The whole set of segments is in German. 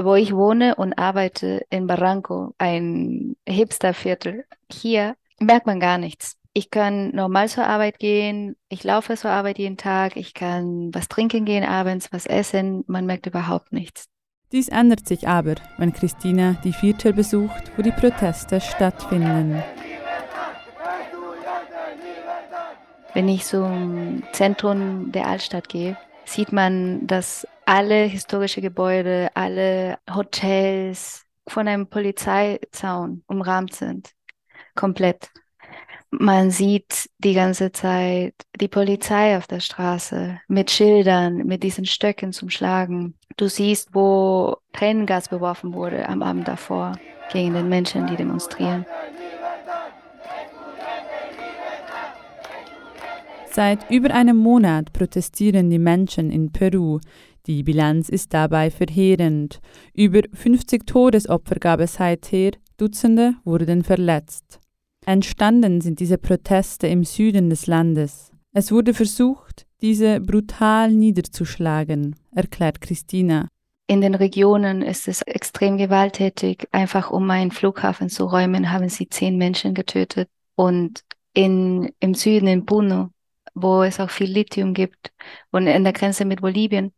wo ich wohne und arbeite in Barranco, ein Hipsterviertel, hier merkt man gar nichts. Ich kann normal zur Arbeit gehen, ich laufe zur Arbeit jeden Tag, ich kann was trinken gehen abends, was essen, man merkt überhaupt nichts. Dies ändert sich aber, wenn Christina die Viertel besucht, wo die Proteste stattfinden. Wenn ich zum Zentrum der Altstadt gehe, sieht man, dass alle historische Gebäude, alle Hotels von einem Polizeizaun umrahmt sind. Komplett. Man sieht die ganze Zeit die Polizei auf der Straße mit Schildern, mit diesen Stöcken zum Schlagen. Du siehst, wo Tränengas beworfen wurde am Abend davor gegen den Menschen, die demonstrieren. Seit über einem Monat protestieren die Menschen in Peru. Die Bilanz ist dabei verheerend. Über 50 Todesopfer gab es seither, Dutzende wurden verletzt. Entstanden sind diese Proteste im Süden des Landes. Es wurde versucht, diese brutal niederzuschlagen, erklärt Christina. In den Regionen ist es extrem gewalttätig. Einfach um einen Flughafen zu räumen, haben sie zehn Menschen getötet. Und in, im Süden, in Puno, wo es auch viel Lithium gibt und in der Grenze mit Bolivien,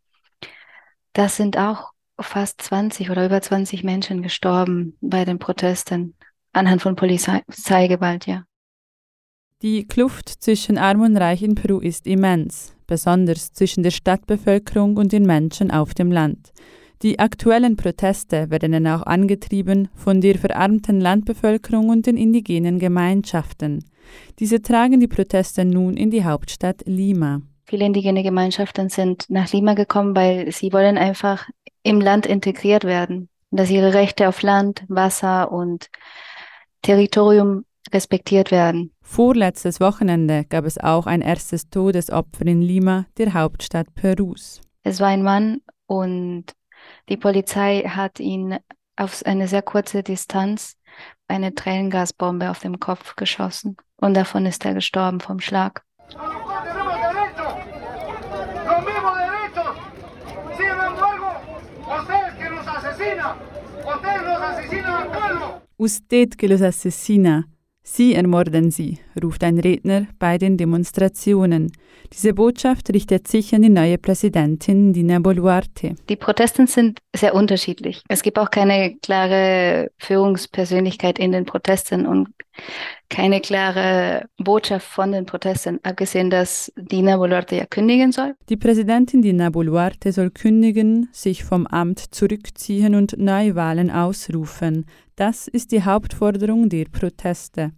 das sind auch fast 20 oder über 20 Menschen gestorben bei den Protesten anhand von Polizeigewalt, ja. Die Kluft zwischen Arm und Reich in Peru ist immens, besonders zwischen der Stadtbevölkerung und den Menschen auf dem Land. Die aktuellen Proteste werden dann auch angetrieben von der verarmten Landbevölkerung und den indigenen Gemeinschaften. Diese tragen die Proteste nun in die Hauptstadt Lima. Viele indigene Gemeinschaften sind nach Lima gekommen, weil sie wollen einfach im Land integriert werden, dass ihre Rechte auf Land, Wasser und Territorium respektiert werden. Vorletztes Wochenende gab es auch ein erstes Todesopfer in Lima, der Hauptstadt Perus. Es war ein Mann und die Polizei hat ihn auf eine sehr kurze Distanz eine Tränengasbombe auf dem Kopf geschossen und davon ist er gestorben vom Schlag. Usted que los asesina. Sie ermorden sie, ruft ein Redner bei den Demonstrationen. Diese Botschaft richtet sich an die neue Präsidentin Dina Boluarte. Die Protesten sind sehr unterschiedlich. Es gibt auch keine klare Führungspersönlichkeit in den Protesten und keine klare Botschaft von den Protesten, abgesehen, dass Dina Boluarte ja kündigen soll. Die Präsidentin Dina Boluarte soll kündigen, sich vom Amt zurückziehen und Neuwahlen ausrufen. Das ist die Hauptforderung der Proteste.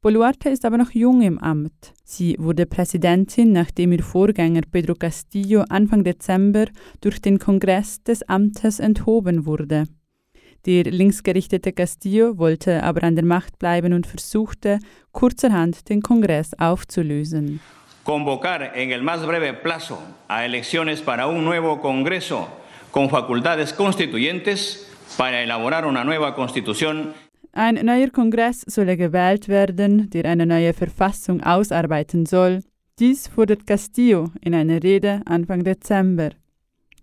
Boluarte ist aber noch jung im Amt. Sie wurde Präsidentin, nachdem ihr Vorgänger Pedro Castillo Anfang Dezember durch den Kongress des Amtes enthoben wurde. Der linksgerichtete Castillo wollte aber an der Macht bleiben und versuchte, kurzerhand den Kongress aufzulösen. Convocar en el más breve plazo a elecciones para un nuevo Congreso con facultades constituyentes para elaborar una nueva Constitución ein neuer Kongress solle gewählt werden, der eine neue Verfassung ausarbeiten soll. Dies fordert Castillo in einer Rede Anfang Dezember.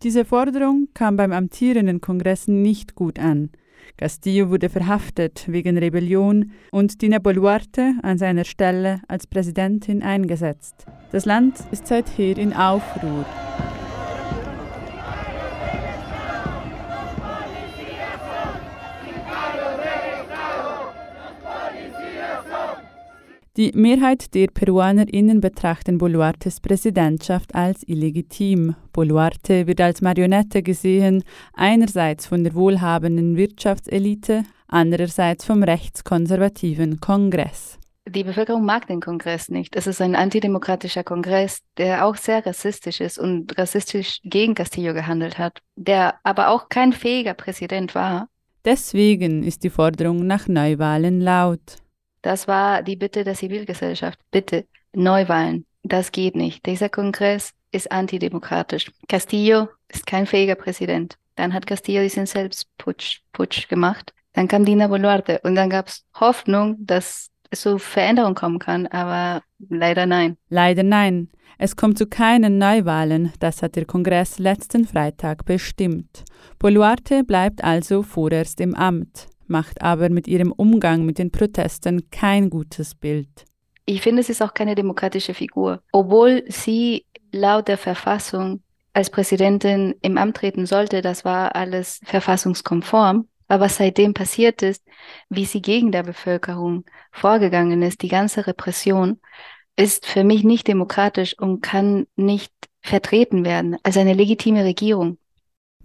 Diese Forderung kam beim amtierenden Kongress nicht gut an. Castillo wurde verhaftet wegen Rebellion und Dina Boluarte an seiner Stelle als Präsidentin eingesetzt. Das Land ist seither in Aufruhr. Die Mehrheit der PeruanerInnen betrachten Boluartes Präsidentschaft als illegitim. Boluarte wird als Marionette gesehen, einerseits von der wohlhabenden Wirtschaftselite, andererseits vom rechtskonservativen Kongress. Die Bevölkerung mag den Kongress nicht. Es ist ein antidemokratischer Kongress, der auch sehr rassistisch ist und rassistisch gegen Castillo gehandelt hat, der aber auch kein fähiger Präsident war. Deswegen ist die Forderung nach Neuwahlen laut. Das war die Bitte der Zivilgesellschaft. Bitte, Neuwahlen. Das geht nicht. Dieser Kongress ist antidemokratisch. Castillo ist kein fähiger Präsident. Dann hat Castillo diesen Selbstputsch Putsch gemacht. Dann kam Dina Boluarte und dann gab es Hoffnung, dass es zu Veränderungen kommen kann, aber leider nein. Leider nein. Es kommt zu keinen Neuwahlen, das hat der Kongress letzten Freitag bestimmt. Boluarte bleibt also vorerst im Amt, macht aber mit ihrem Umgang mit den Protesten kein gutes Bild. Ich finde, sie ist auch keine demokratische Figur. Obwohl sie laut der Verfassung als Präsidentin im Amt treten sollte, das war alles verfassungskonform. Aber was seitdem passiert ist, wie sie gegen der Bevölkerung vorgegangen ist, die ganze Repression, ist für mich nicht demokratisch und kann nicht vertreten werden als eine legitime Regierung.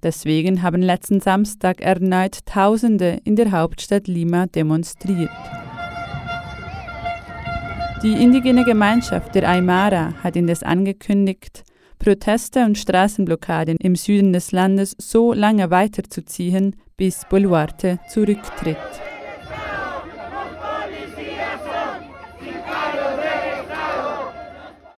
Deswegen haben letzten Samstag erneut Tausende in der Hauptstadt Lima demonstriert. Die indigene Gemeinschaft der Aymara hat indes angekündigt, Proteste und Straßenblockaden im Süden des Landes so lange weiterzuziehen, bis Boluarte zurücktritt.